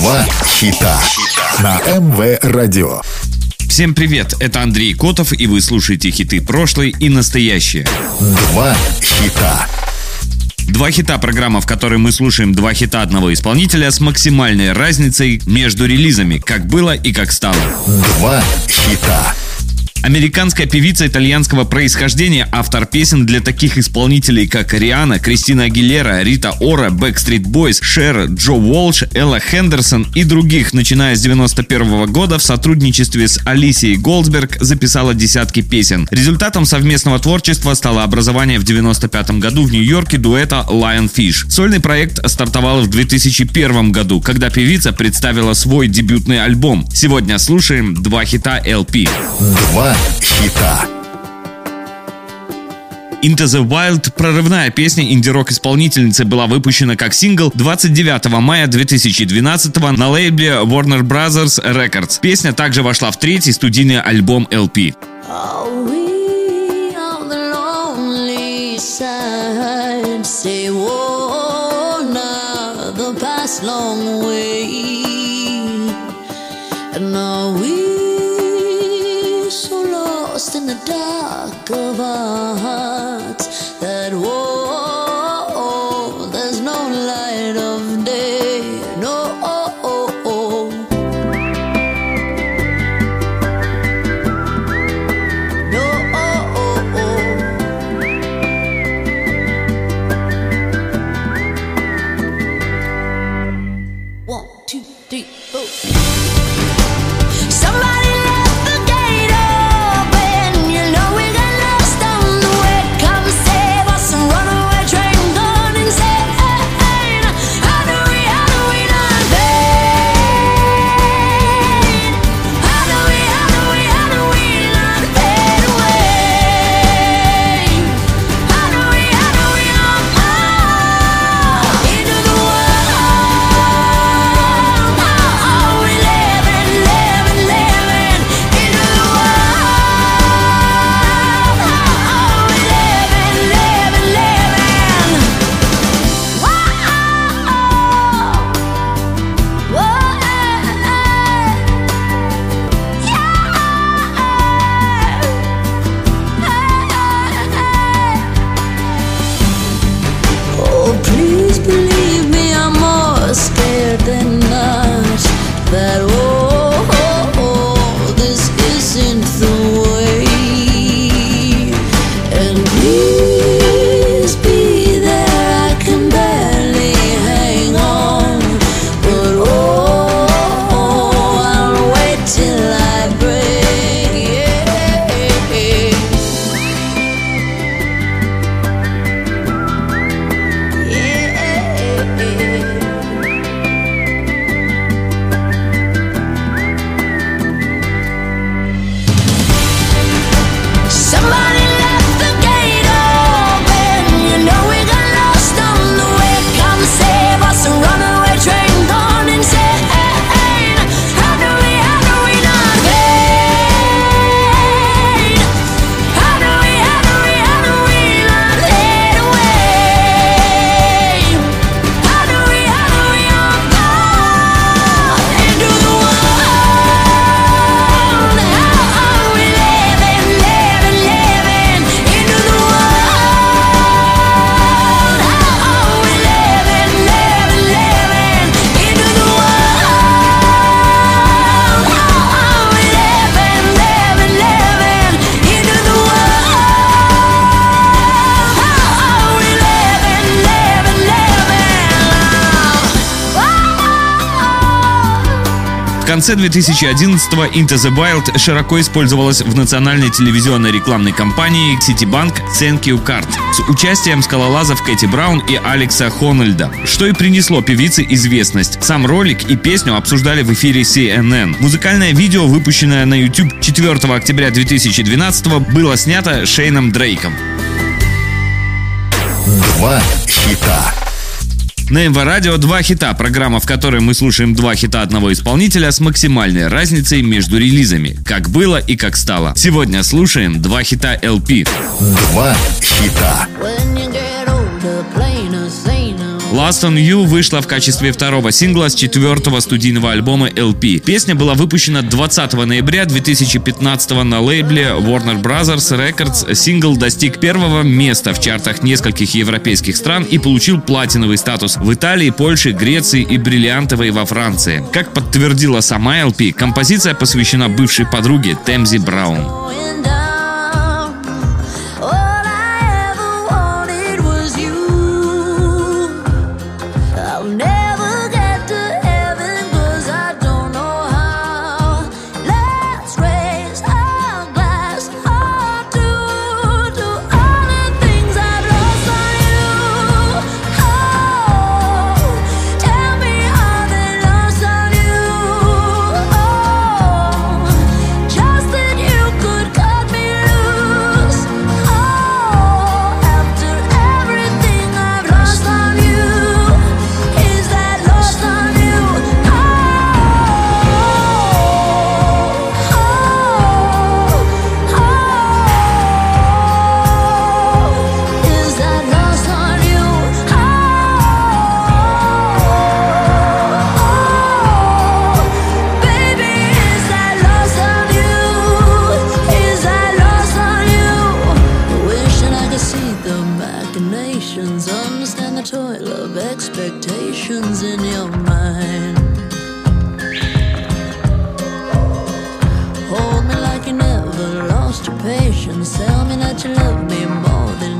Два хита на МВ Радио. Всем привет, это Андрей Котов, и вы слушаете хиты прошлой и настоящие. Два хита. Два хита программа, в которой мы слушаем два хита одного исполнителя с максимальной разницей между релизами, как было и как стало. Два хита. Американская певица итальянского происхождения, автор песен для таких исполнителей, как Риана, Кристина Агилера, Рита Ора, Backstreet Boys, Шер, Джо Уолш, Элла Хендерсон и других, начиная с 91 года в сотрудничестве с Алисией Голдсберг записала десятки песен. Результатом совместного творчества стало образование в 95 году в Нью-Йорке дуэта Lion Fish. Сольный проект стартовал в 2001 году, когда певица представила свой дебютный альбом. Сегодня слушаем два хита LP. Два хита. Into the Wild, прорывная песня инди-рок исполнительницы, была выпущена как сингл 29 мая 2012 на лейбле Warner Brothers Records. Песня также вошла в третий студийный альбом LP. Say, now the past long way. In the dark of our hearts конце 2011-го Into the Wild широко использовалась в национальной телевизионной рекламной кампании Citibank Thank You Card с участием скалолазов Кэти Браун и Алекса Хональда, что и принесло певице известность. Сам ролик и песню обсуждали в эфире CNN. Музыкальное видео, выпущенное на YouTube 4 октября 2012 было снято Шейном Дрейком. Два хита. На МВ Радио два хита, программа, в которой мы слушаем два хита одного исполнителя с максимальной разницей между релизами, как было и как стало. Сегодня слушаем два хита LP. Два хита. When you get older, plainer, saner, Last on You вышла в качестве второго сингла с четвертого студийного альбома LP. Песня была выпущена 20 ноября 2015 на лейбле Warner Brothers Records. Сингл достиг первого места в чартах нескольких европейских стран и получил платиновый статус в Италии, Польше, Греции и бриллиантовой во Франции. Как подтвердила сама LP, композиция посвящена бывшей подруге Темзи Браун. I'll never Hold me like you never lost your patience. Tell me that you love me more than